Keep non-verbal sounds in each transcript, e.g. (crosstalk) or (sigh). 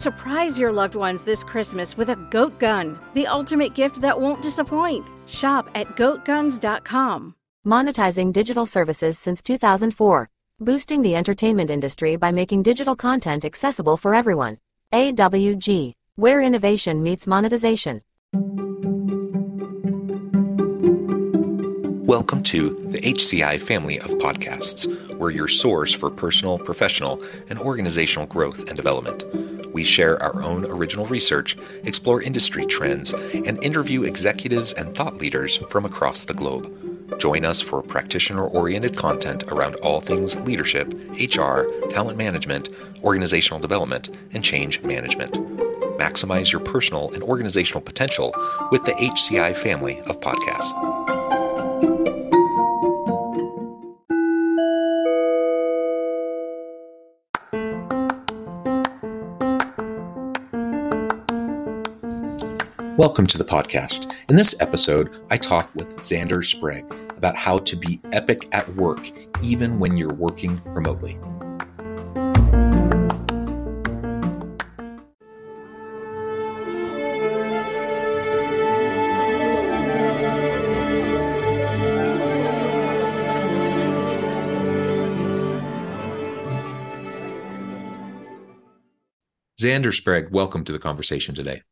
Surprise your loved ones this Christmas with a goat gun, the ultimate gift that won't disappoint. Shop at goatguns.com. Monetizing digital services since 2004. Boosting the entertainment industry by making digital content accessible for everyone. AWG. Where innovation meets monetization. Welcome to the HCI family of podcasts. We're your source for personal, professional, and organizational growth and development. We share our own original research, explore industry trends, and interview executives and thought leaders from across the globe. Join us for practitioner oriented content around all things leadership, HR, talent management, organizational development, and change management. Maximize your personal and organizational potential with the HCI family of podcasts. Welcome to the podcast. In this episode, I talk with Zander Sprague about how to be epic at work, even when you're working remotely. Zander Sprague, welcome to the conversation today.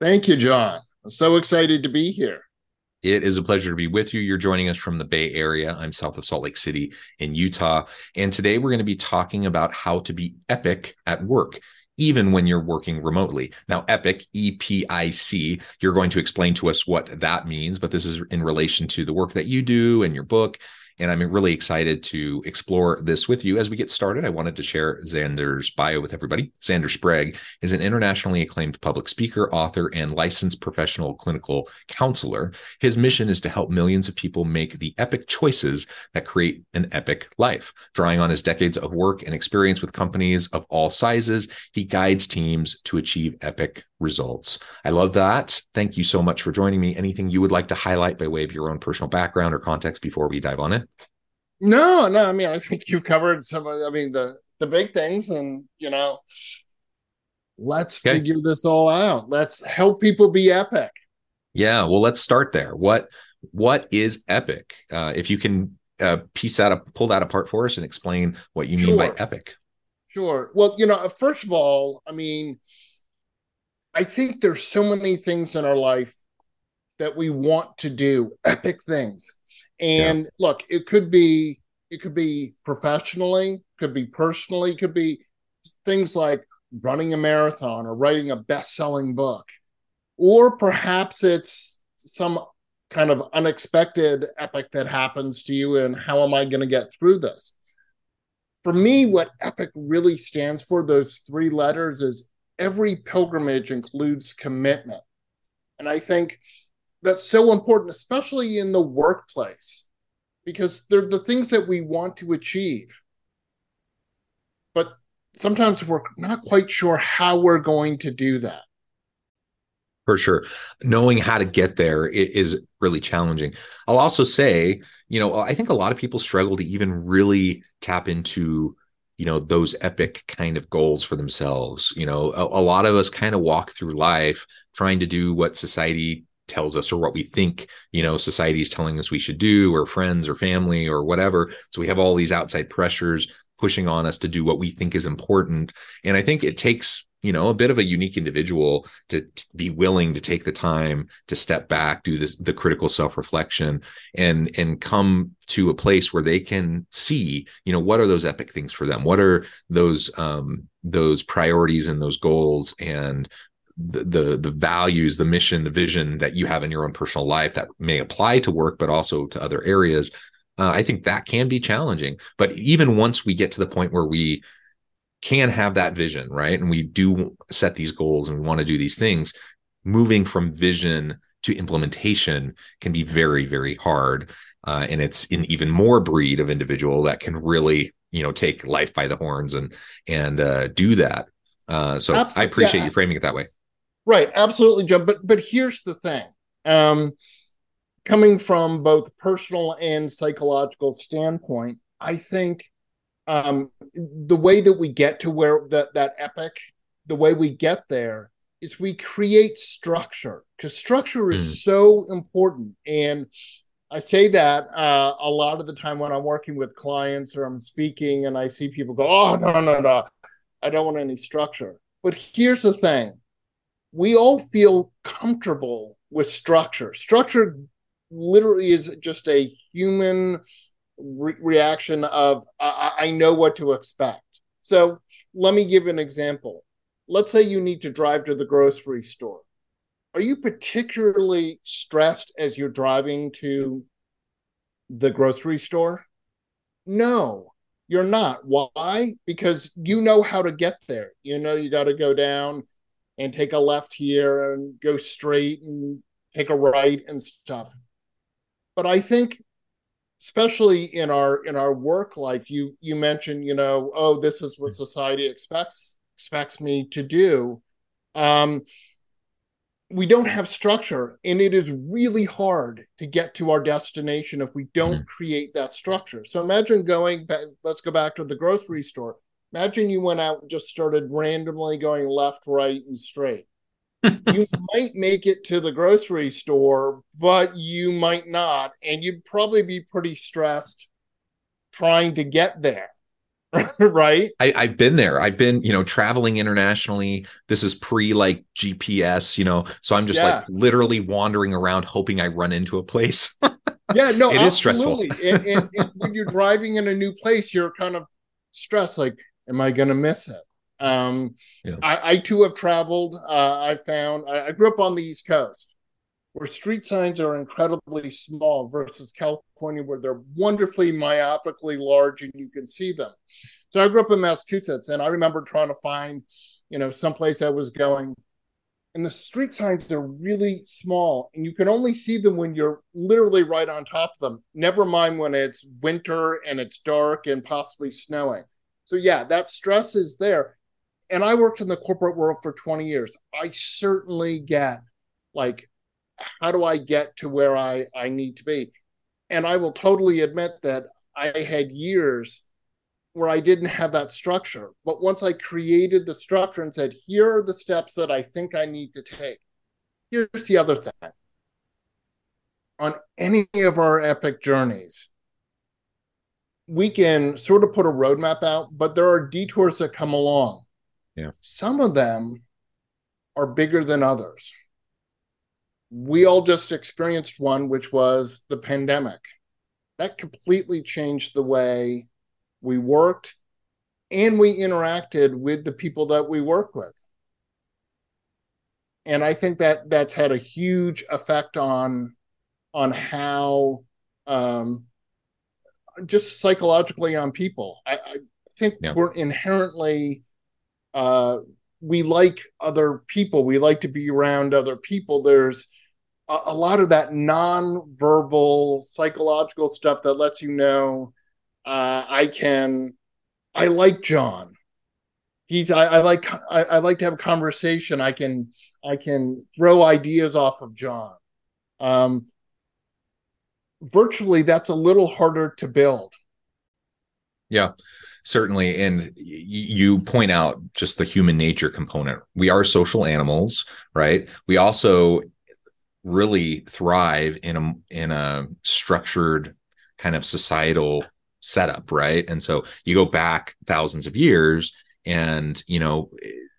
Thank you, John. I'm so excited to be here. It is a pleasure to be with you. You're joining us from the Bay Area. I'm south of Salt Lake City in Utah. And today we're going to be talking about how to be epic at work, even when you're working remotely. Now, EPIC, E P I C, you're going to explain to us what that means, but this is in relation to the work that you do and your book and I'm really excited to explore this with you. As we get started, I wanted to share Zander's bio with everybody. Zander Sprague is an internationally acclaimed public speaker, author, and licensed professional clinical counselor. His mission is to help millions of people make the epic choices that create an epic life. Drawing on his decades of work and experience with companies of all sizes, he guides teams to achieve epic results. I love that. Thank you so much for joining me. Anything you would like to highlight by way of your own personal background or context before we dive on it? No, no. I mean, I think you covered some of. I mean, the the big things, and you know, let's okay. figure this all out. Let's help people be epic. Yeah. Well, let's start there. What what is epic? Uh, if you can uh, piece that pull that apart for us, and explain what you mean by epic. Sure. Well, you know, first of all, I mean, I think there's so many things in our life that we want to do, epic things. And yeah. look, it could be it could be professionally, could be personally, could be things like running a marathon or writing a best-selling book. Or perhaps it's some kind of unexpected epic that happens to you and how am I going to get through this? For me, what epic really stands for, those three letters, is every pilgrimage includes commitment. And I think that's so important, especially in the workplace, because they're the things that we want to achieve. But sometimes we're not quite sure how we're going to do that. For sure. Knowing how to get there is really challenging. I'll also say, you know, I think a lot of people struggle to even really tap into you know those epic kind of goals for themselves you know? A, a lot of us kind of walk through life trying to do what society tells us or what we think you know society is telling us we should do or friends or family or whatever. So we have all these outside pressures pushing on us to do what we think is important. And i think it takes you know a bit of a unique individual to, to be willing to take the time to step back do this the critical self-reflection and and come to a place where they can see you know what are those epic things for them? What are those um those priorities and those goals and the, the the values the mission the vision that you have in your own personal life that may apply to work but also to other areas? Uh, i think that can be challenging. But even once we get to the point where we can have that vision, right? And we do set these goals and we want to do these things. moving from vision to implementation can be very very hard uh, and it's an even more breed of individual that can really you know take life by the horns and and uh, do that uh, so Absolutely. i appreciate yeah. you framing it that way right absolutely joe but but here's the thing um coming from both personal and psychological standpoint i think um the way that we get to where that that epic the way we get there is we create structure because structure is mm. so important. And i say that uh, a lot of the time when i'm working with clients or i'm speaking and i see people go oh no no no i don't want any structure. But here's the thing. We all feel comfortable with structure. Structure literally is just a human re- reaction of I-, I know what to expect so let me give an example let's say you need to drive to the grocery store. Are you particularly stressed as you're driving to the grocery store? No, you're not. Why? Because you know how to get there. You know you got to go down and take a left here and go straight and take a right and stuff. But I think especially in our in our work life you you mentioned you know oh this is what society expects expects me to do. Um, we don't have structure, and it is really hard to get to our destination if we don't mm-hmm. create that structure. So imagine going back, let's go back to the grocery store. Imagine you went out and just started randomly going left, right, and straight. (laughs) you might make it to the grocery store, but you might not. And you'd probably be pretty stressed trying to get there. (laughs) right I, i've been there i've been you know traveling internationally this is pre like gps you know so i'm just yeah. like literally wandering around hoping i run into a place (laughs) yeah no it absolutely. is stressful and, and, and when you're driving in a new place you're kind of stressed like am i gonna miss it um yeah. I, I too have traveled uh i found I, I grew up on the east coast where street signs are incredibly small versus California, where they're wonderfully myopically large and you can see them. So I grew up in Massachusetts, and I remember trying to find, you know, someplace I was going, and the street signs are really small, and you can only see them when you're literally right on top of them. Never mind when it's winter and it's dark and possibly snowing. So yeah, that stress is there. And I worked in the corporate world for 20 years. I certainly get like how do I get to where I, I need to be? And I will totally admit that I had years where I didn't have that structure. But once I created the structure and said, here are the steps that I think I need to take, here's the other thing. On any of our epic journeys, we can sort of put a roadmap out, but there are detours that come along. Yeah. Some of them are bigger than others we all just experienced one, which was the pandemic. That completely changed the way we worked and we interacted with the people that we work with. And I think that that's had a huge effect on on how um, just psychologically on people. I, I think yeah. we're inherently uh, we like other people. We like to be around other people. There's a, a lot of that non-verbal psychological stuff that lets you know uh, I can I like John. He's I, I like I, I, like to have a conversation. I can I can throw ideas off of John. Um, virtually, that's a little harder to build. Yeah, certainly. And you point out just the human nature component. We are social animals, right? We also really thrive in a in a structured kind of societal setup right and so you go back thousands of years and you know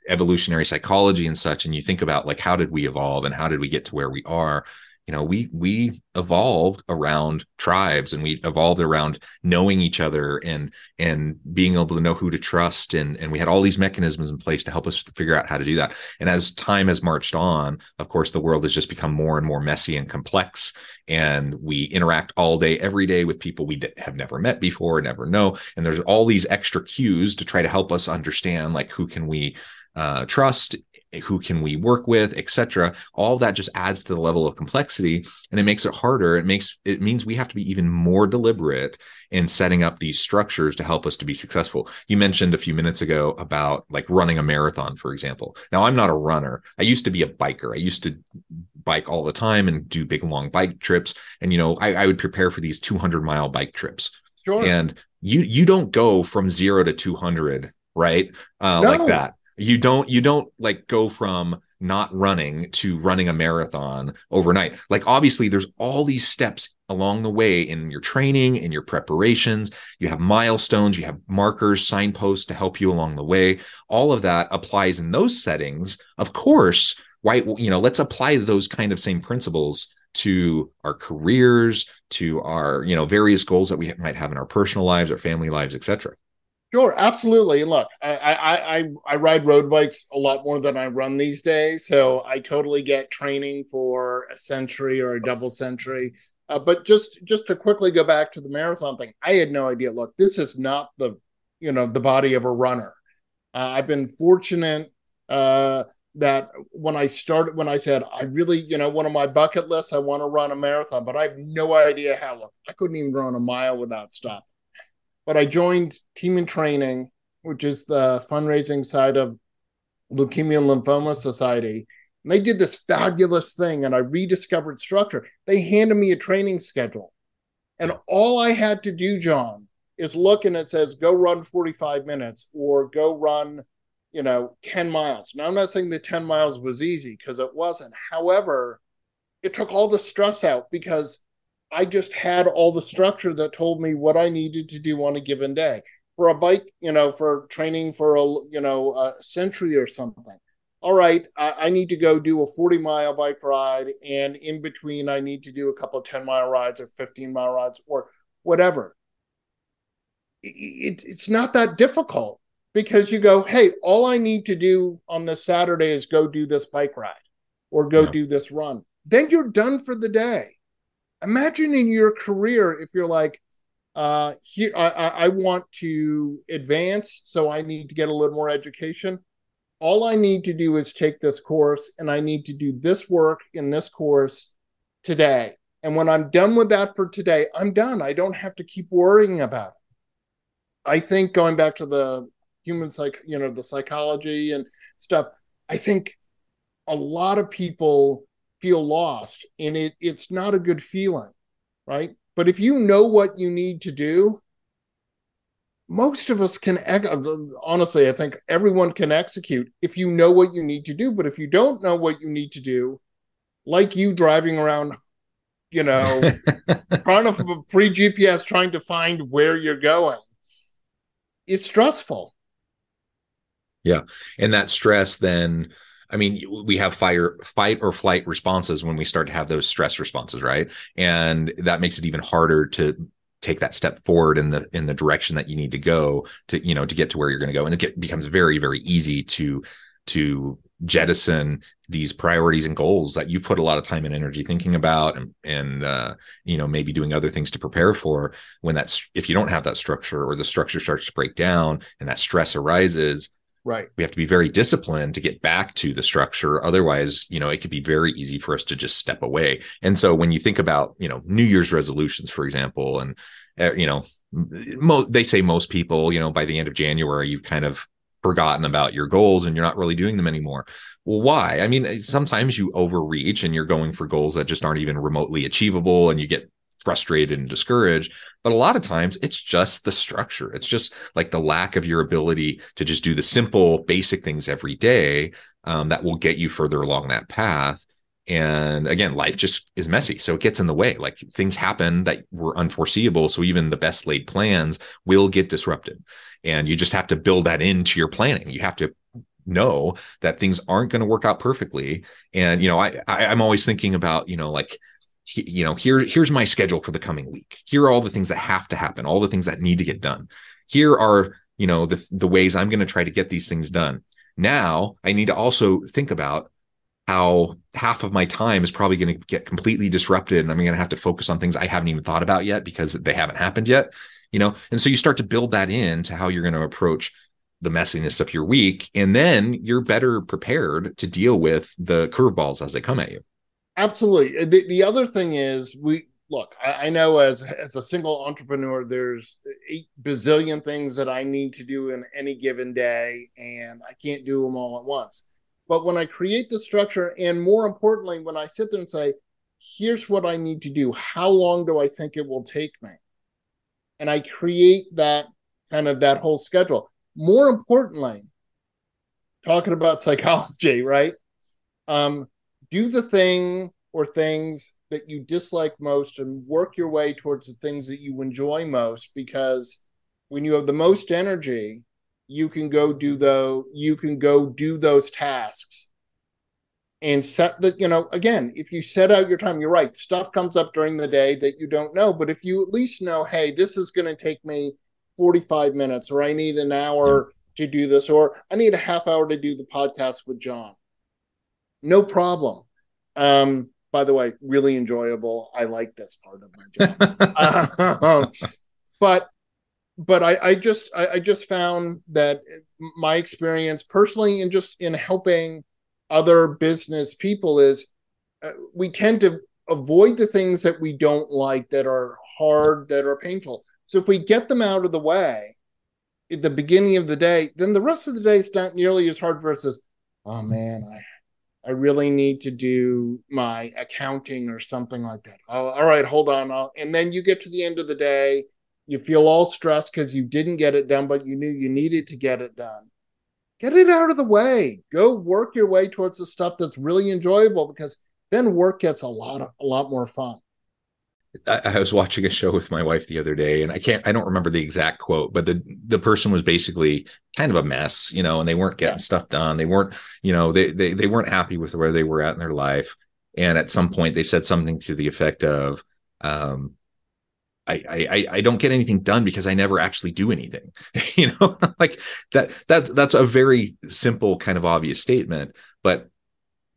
evolutionary psychology and such and you think about like how did we evolve and how did we get to where we are you know we we evolved around tribes and we evolved around knowing each other and and being able to know who to trust. And and we had all these mechanisms in place to help us figure out how to do that. And as time has marched on of course the world has just become more and more messy and complex. And we interact all day every day with people we have never met before never know. And there's all these extra cues to try to help us understand like who can we uh, trust who can we work with etc all that just adds to the level of complexity and it makes it harder. It makes it means we have to be even more deliberate in setting up these structures to help us to be successful. You mentioned a few minutes ago about like running a marathon for example. Now i'm not a runner. I used to be a biker. I used to bike all the time and do big long bike trips. And you know i, I would prepare for these 200 mile bike trips. Sure. and you you don't go from zero to 200 right? Uh, no. like that you don't you don't like go from not running to running a marathon overnight. Like obviously there's all these steps along the way in your training in your preparations. You have milestones you have markers signposts to help you along the way. All of that applies in those settings. Of course why you know let's apply those kind of same principles to our careers to our you know various goals that we might have in our personal lives our family lives etc Sure, absolutely. Look, I, I I I ride road bikes a lot more than I run these days, so I totally get training for a century or a double century. Uh, but just just to quickly go back to the marathon thing, I had no idea. Look, this is not the you know the body of a runner. Uh, I've been fortunate uh, that when I started, when I said I really, you know, one of my bucket lists, I want to run a marathon, but I have no idea how. Look, I couldn't even run a mile without stopping but I joined Team in Training, which is the fundraising side of Leukemia and Lymphoma Society. And they did this fabulous thing, and I rediscovered structure. They handed me a training schedule. And all I had to do, John, is look and it says, go run 45 minutes or go run, you know, 10 miles. Now, I'm not saying the 10 miles was easy because it wasn't. However, it took all the stress out because I just had all the structure that told me what I needed to do on a given day. For a bike, you know, for training for a you know a century or something. All right, I, I need to go do a 40 mile bike ride, and in between, I need to do a couple of 10 mile rides or 15 mile rides or whatever. It, it's not that difficult because you go, hey, all I need to do on this Saturday is go do this bike ride or go yeah. do this run. Then you're done for the day imagine in your career if you're like uh here I, I want to advance so i need to get a little more education. All i need to do is take this course and i need to do this work in this course today. And when i'm done with that for today i'm done. I don't have to keep worrying about it. I think going back to the human psych you know the psychology and stuff i think a lot of people feel lost and it it's not a good feeling right? But if you know what you need to do most of us can honestly i think everyone can execute if you know what you need to do. But if you don't know what you need to do like you driving around you know (laughs) trying to pre gps trying to find where you're going it's stressful. Yeah. And that stress then I mean, we have fire, fight or flight responses when we start to have those stress responses, right? And that makes it even harder to take that step forward in the in the direction that you need to go to you know to get to where you're going to go and it get, becomes very very easy to to jettison these priorities and goals that you put a lot of time and energy thinking about and and uh, you know maybe doing other things to prepare for when that's if you don't have that structure or the structure starts to break down and that stress arises Right. We have to be very disciplined to get back to the structure. Otherwise, you know, it could be very easy for us to just step away. And so when you think about, you know, New Year's resolutions, for example, and, uh, you know, mo- they say most people, you know, by the end of January, you've kind of forgotten about your goals and you're not really doing them anymore. Well, why? I mean, sometimes you overreach and you're going for goals that just aren't even remotely achievable and you get frustrated and discouraged. But a lot of times it's just the structure. It's just like the lack of your ability to just do the simple, basic things every day um, that will get you further along that path. And again, life just is messy. So it gets in the way. Like things happen that were unforeseeable. So even the best laid plans will get disrupted. And you just have to build that into your planning. You have to know that things aren't going to work out perfectly. And, you know, I, I I'm always thinking about, you know, like you know here here's my schedule for the coming week. Here are all the things that have to happen all the things that need to get done. Here are you know the the ways i'm going to try to get these things done. Now i need to also think about how half of my time is probably going to get completely disrupted and i'm going to have to focus on things i haven't even thought about yet because they haven't happened yet you know? And so you start to build that in to how you're going to approach the messiness of your week and then you're better prepared to deal with the curveballs as they come at you absolutely. The, the other thing is we look I, I, know as as a single entrepreneur there's eight bazillion things that i need to do in any given day and i can't do them all at once. But when i create the structure and more importantly when i sit there and say here's what i need to do. How long do i think it will take me? And i create that kind of that whole schedule. More importantly, talking about (laughs) psychology, right? Um, do the thing or things that you dislike most and work your way towards the things that you enjoy most because when you have the most energy you can go do though you can go do those tasks and set the you know again if you set out your time you're right stuff comes up during the day that you don't know but if you at least know hey this is going to take me 45 minutes or I need an hour to do this or I need a half hour to do the podcast with John. No problem. Um, by the way, really enjoyable. I like this part of my job. uh, (laughs) but but I, I just I, I just found that my experience personally and just in helping other business people is uh, we tend to avoid the things that we don't like that are hard that are painful so if we get them out of the way at the beginning of the day, then the rest of the day is not nearly as hard for us oh man, I I really need to do my accounting or something like that. Oh, all right, hold on. I'll, and then you get to the end of the day, you feel all stressed because you didn't get it done, but you knew you needed to get it done. Get it out of the way. Go work your way towards the stuff that's really enjoyable because then work gets a lot a lot more fun. I, I, was watching a show with my wife the other day, and I can't, I don't remember the exact quote, but the the person was basically kind of a mess, you know, and they weren't getting yeah. stuff done. They weren't, you know, they they they weren't happy with where they were at in their life. And at some point, they said something to the effect of, um, I, I I don't get anything done because I never actually do anything. (laughs) you know, (laughs) like that that that's a very simple kind of obvious statement, but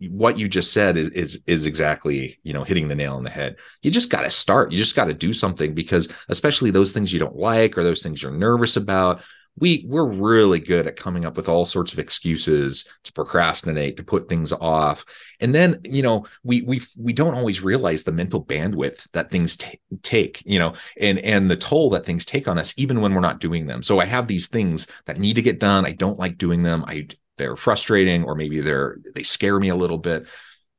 what you just said is, is is exactly you know hitting the nail on the head. You just got to start. You just got to do something because especially those things you don't like or those things you're nervous about we we're really good at coming up with all sorts of excuses to procrastinate to put things off. And then you know we we we don't always realize the mental bandwidth that things t- take you know and and the toll that things take on us even when we're not doing them. So i have these things that need to get done. I don't like doing them. I they're frustrating or maybe they're they scare me a little bit.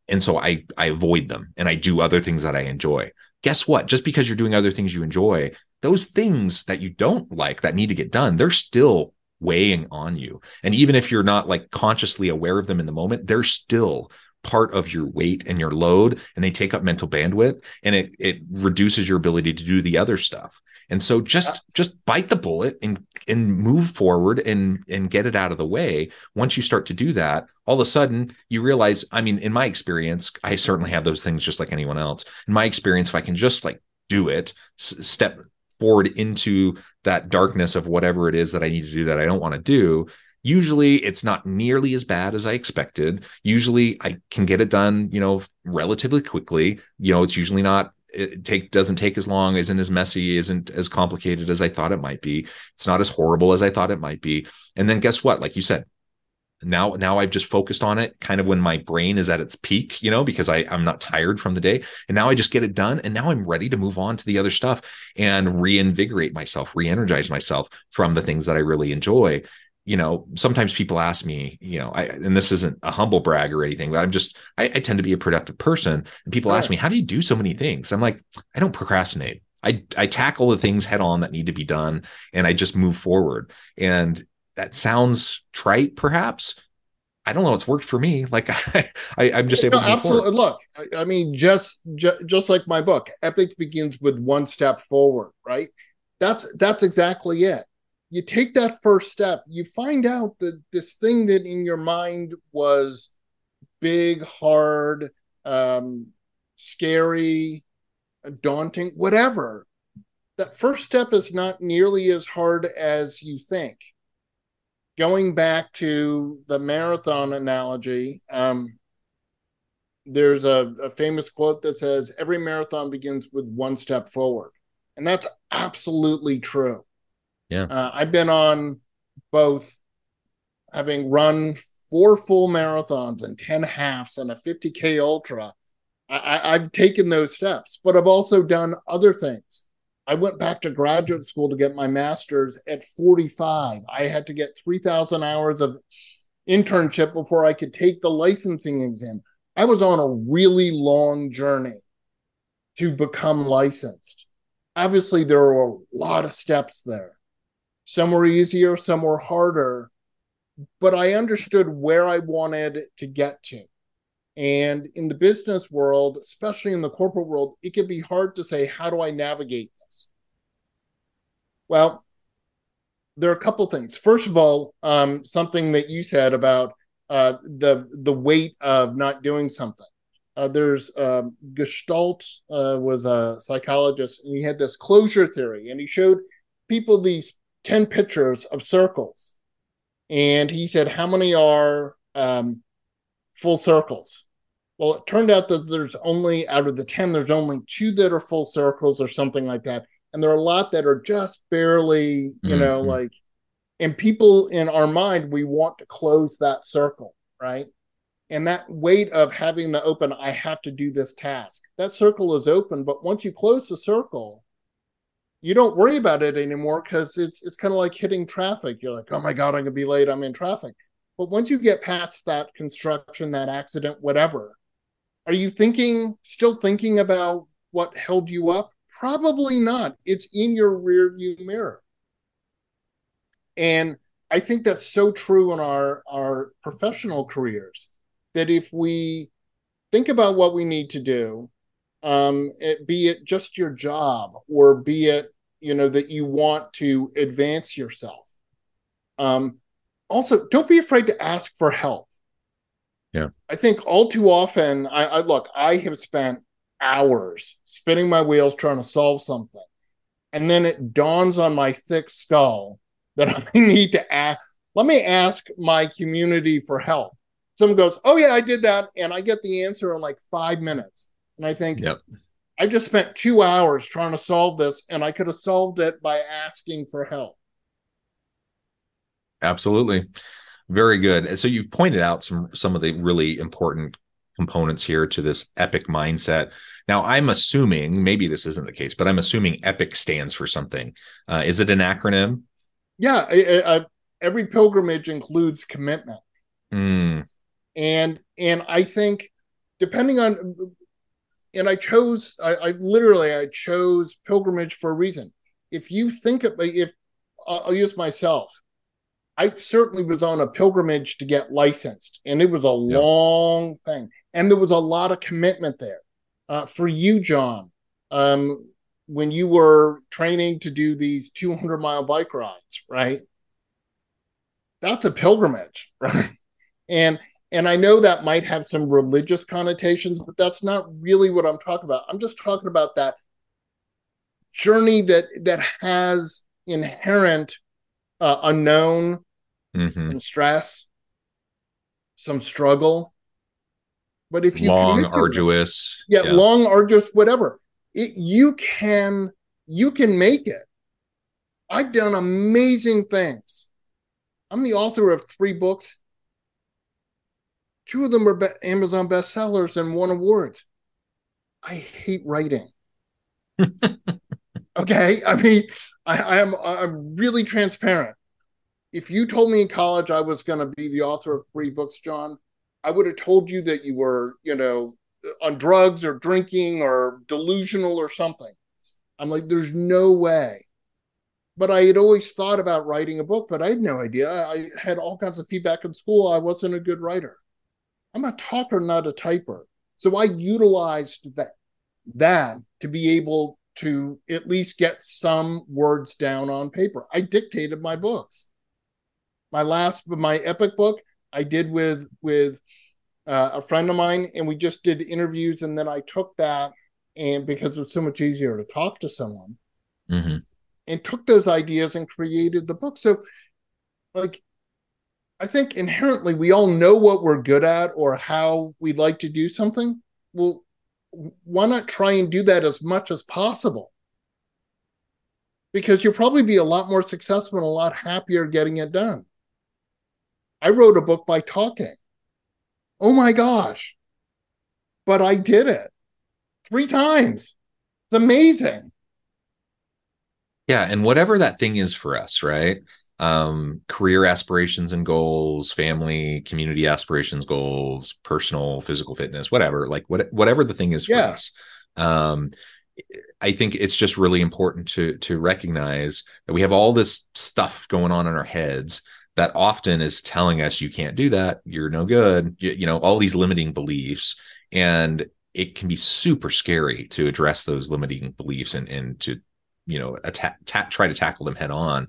And so i i avoid them and i do other things that i enjoy. Guess what? Just because you're doing other things you enjoy those things that you don't like that need to get done they're still weighing on you. And even if you're not like consciously aware of them in the moment they're still part of your weight and your load and they take up mental bandwidth and it it reduces your ability to do the other stuff and so just just bite the bullet and and move forward and and get it out of the way. Once you start to do that, all of a sudden you realize, I mean, in my experience, I certainly have those things just like anyone else. In my experience, if I can just like do it, s- step forward into that darkness of whatever it is that I need to do that I don't want to do, usually it's not nearly as bad as i expected usually i can get it done you know relatively quickly you know it's usually not it take doesn't take as long, isn't as messy, isn't as complicated as I thought it might be. It's not as horrible as I thought it might be. And then guess what? Like you said, now now I've just focused on it kind of when my brain is at its peak, you know, because I I'm not tired from the day. And now I just get it done and now I'm ready to move on to the other stuff and reinvigorate myself, re-energize myself from the things that I really enjoy you know, sometimes people ask me, you know, I, and this isn't a humble brag or anything, but I'm just, I, I tend to be a productive person. And people ask me, how do you do so many things? I'm like, I don't procrastinate. I, I tackle the things head on that need to be done and I just move forward. And that sounds trite, perhaps. I don't know. It's worked for me. Like (laughs) I, I am just able no, to absolutely. Forward. Look, I, I mean, just, just just like my book, Epic begins with one step forward, right? That's that's exactly it you take that first step, you find out that this thing that in your mind was big, hard, um, scary, daunting, whatever. That first step is not nearly as hard as you think. Going back to the marathon analogy, um, there's a, a famous quote that says, Every marathon begins with one step forward. And that's absolutely true yeah. Uh, I've been on both having run four full marathons and 10 halves and a 50K ultra, I, have taken those steps, but I've also done other things. I went back to graduate school to get my master's at 45. I had to get 3,000 hours of internship before I could take the licensing exam. I was on a really long journey to become licensed. Obviously, there were a lot of steps there. Some were easier, some were harder, but I understood where I wanted to get to. And in the business world, especially in the corporate world, it can be hard to say, how do I navigate this? Well, there are a couple things. First of all, um, something that you said about uh, the the weight of not doing something. Uh, there's um, Gestalt uh, was a psychologist, and he had this closure theory, and he showed people these ten pictures of circles, and he said, "How many are um, full circles?" Well, it turned out that there's only out of the ten, there's only two that are full circles or something like that, and there are a lot that are just barely, you mm-hmm. know, like. And people in our mind, we want to close that circle, right? and that weight of having the open i have to do this task that circle is open but once you close the circle you don't worry about it anymore because it's it's kind of like hitting traffic. You're like oh my god i'm gonna be late i'm in traffic. But once you get past that construction that accident whatever are you thinking still thinking about what held you up? Probably not. It's in your rear view mirror. And i think that's so true in our our professional careers that if we think about what we need to do, um, it, be it just your job or be it you know that you want to advance yourself. Um, also, don't be afraid to ask for help. Yeah, I think all too often, I, I look. I have spent hours spinning my wheels trying to solve something, and then it dawns on my thick skull that (laughs) I need to ask. Let me ask my community for help someone goes, "Oh yeah, I did that," and I get the answer in like five minutes, and I think, "Yep." I just spent two hours trying to solve this, and I could have solved it by asking for help. Absolutely, very good. So you've pointed out some some of the really important components here to this epic mindset. Now, I'm assuming maybe this isn't the case, but I'm assuming EPIC stands for something. Uh, is it an acronym? Yeah, I, I, every pilgrimage includes commitment. Mm and and I think depending on and I chose I, I literally I chose pilgrimage for a reason. If you think of if I'll use myself, I certainly was on a pilgrimage to get licensed, and it was a yeah. long thing, and there was a lot of commitment there. Uh, for you, John, um, when you were training to do these 200 mile bike rides, right? That's a pilgrimage, (laughs) right? And and I know that might have some religious connotations, but that's not really what I'm talking about. I'm just talking about that journey that that has inherent uh, unknown, mm-hmm. some stress, some struggle. But if you long, arduous, it, yeah, yeah, long, arduous, whatever, it, you can you can make it. I've done amazing things. I'm the author of three books Two of them are be- Amazon bestsellers and won awards. I hate writing. (laughs) okay, I mean, I, I am I'm really transparent. If you told me in college I was going to be the author of three books, John, I would have told you that you were, you know, on drugs or drinking or delusional or something. I'm like, there's no way. But I had always thought about writing a book, but I had no idea. I had all kinds of feedback in school. I wasn't a good writer. I'm a talker, not a typer. So I utilized that that to be able to at least get some words down on paper. I dictated my books. My last, my epic book, I did with with uh, a friend of mine, and we just did interviews, and then I took that, and because it was so much easier to talk to someone, mm-hmm. and took those ideas and created the book. So, like I think inherently we all know what we're good at or how we'd like to do something. Well, why not try and do that as much as possible? Because you'll probably be a lot more successful and a lot happier getting it done. I wrote a book by talking. Oh my gosh. But I did it three times. It's amazing. Yeah. And whatever that thing is for us, right? Um, career aspirations and goals, family, community aspirations, goals, personal, physical fitness, whatever, like what, whatever the thing is for yeah. us. Um, I think it's just really important to to recognize that we have all this stuff going on in our heads that often is telling us you can't do that, you're no good, you, you know, all these limiting beliefs and it can be super scary to address those limiting beliefs and and to you know attack ta- try to tackle them head on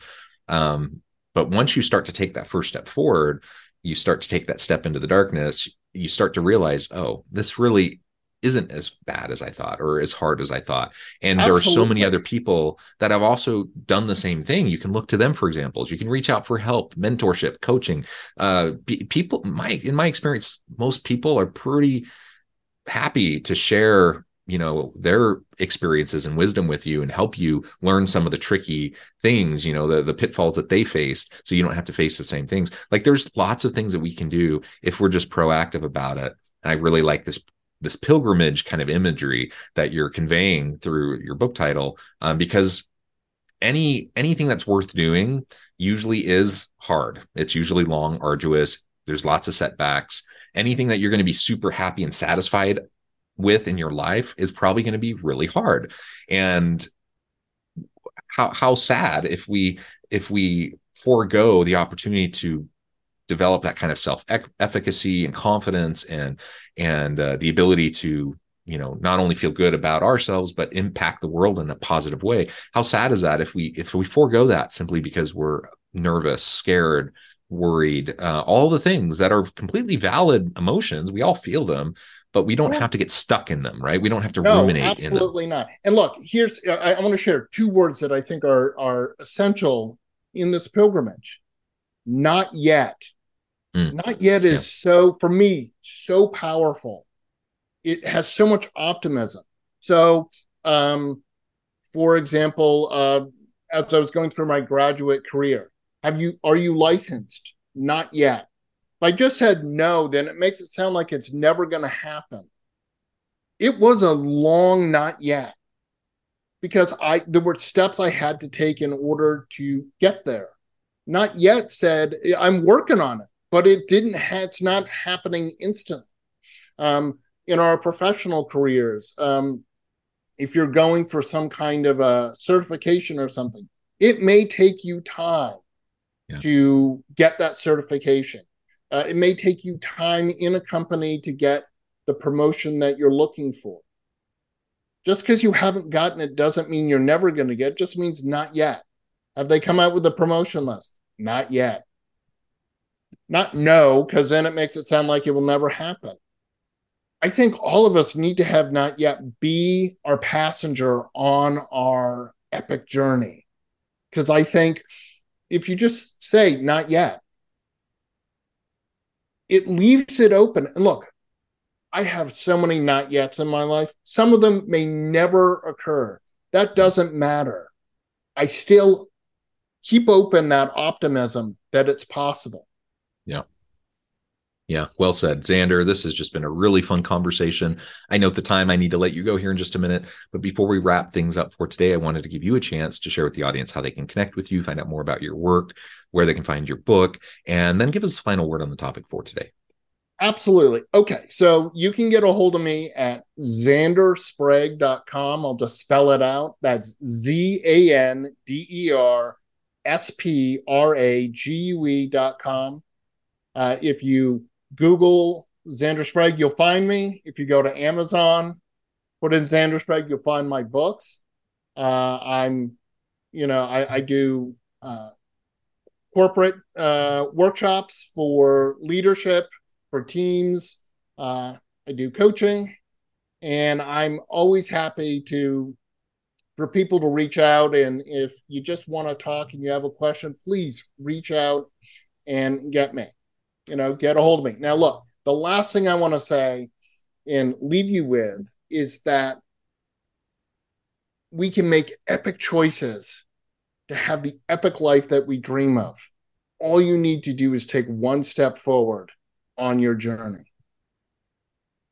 um, but once you start to take that first step forward you start to take that step into the darkness you start to realize oh this really isn't as bad as I thought or as hard as I thought. And Absolutely. there are so many other people that have also done the same thing. You can look to them for examples. You can reach out for help, mentorship, coaching. Uh, people, my in my experience, most people are pretty happy to share you know their experiences and wisdom with you and help you learn some of the tricky things you know the the pitfalls that they faced so you don't have to face the same things. Like there's lots of things that we can do if we're just proactive about it. And i really like this this pilgrimage kind of imagery that you're conveying through your book title um, because any anything that's worth doing usually is hard. It's usually long arduous. There's lots of setbacks. Anything that you're going to be super happy and satisfied with in your life is probably going to be really hard. And how how sad if we if we forego the opportunity to develop that kind of self efficacy and confidence and and uh, the ability to you know not only feel good about ourselves but impact the world in a positive way. How sad is that if we if we forego that simply because we're nervous scared worried uh, all the things that are completely valid emotions we all feel them but we don't have to get stuck in them right we don't have to no, ruminate absolutely not and look here's i, I want to share two words that i think are are essential in this pilgrimage not yet Mm. Not yet is yeah. so for me so powerful. It has so much optimism. So, um, for example, uh, as I was going through my graduate career, have you are you licensed? Not yet. I just said no, then it makes it sound like it's never going to happen. It was a long not yet because I there were steps I had to take in order to get there. Not yet said I'm working on it but it didn't ha- it's not happening instantly um, in our professional careers um, if you're going for some kind of a certification or something it may take you time yeah. to get that certification uh, it may take you time in a company to get the promotion that you're looking for just because you haven't gotten it doesn't mean you're never going to get it just means not yet have they come out with a promotion list not yet not no, because then it makes it sound like it will never happen. I think all of us need to have not yet be our passenger on our epic journey. Because I think if you just say not yet, it leaves it open. And look, I have so many not yets in my life. Some of them may never occur. That doesn't matter. I still keep open that optimism that it's possible. Yeah. Yeah, well said, Zander. This has just been a really fun conversation. I note the time I need to let you go here in just a minute. But before we wrap things up for today, I wanted to give you a chance to share with the audience how they can connect with you, find out more about your work, where they can find your book, and then give us a final word on the topic for today. Absolutely. Okay. So you can get a hold of me at zandersprague.com. I'll just spell it out. That's Z A N D E R S P R A G U E.com. Uh, if you Google Zander Sprague, you'll find me. If you go to Amazon, put in Zander Sprague, you'll find my books. Uh, I'm, you know, I, I do uh, corporate uh, workshops for leadership, for teams. Uh, I do coaching, and I'm always happy to for people to reach out. And if you just want to talk and you have a question, please reach out and get me you know, get a hold of me. Now, look, the last thing I want to say and leave you with is that we can make epic choices to have the epic life that we dream of. all you need to do is take one step forward on your journey.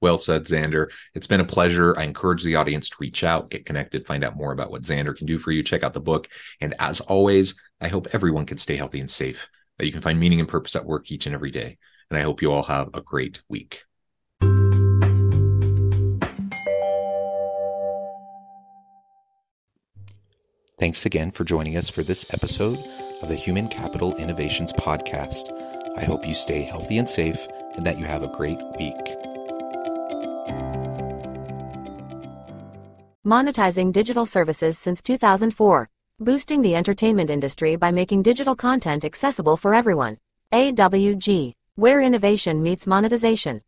Well said, Zander. It's been a pleasure. I encourage the audience to reach out, get connected, find out more about what Zander can do for you. Check out the book. And as always, I hope everyone can stay healthy and safe, that you can find meaning and purpose at work each and every day. And I hope you all have a great week. Thanks again for joining us for this episode of the Human Capital Innovations Podcast. I hope you stay healthy and safe and that you have a great week. Monetizing digital services since 2004. Boosting the entertainment industry by making digital content accessible for everyone. AWG, where innovation meets monetization.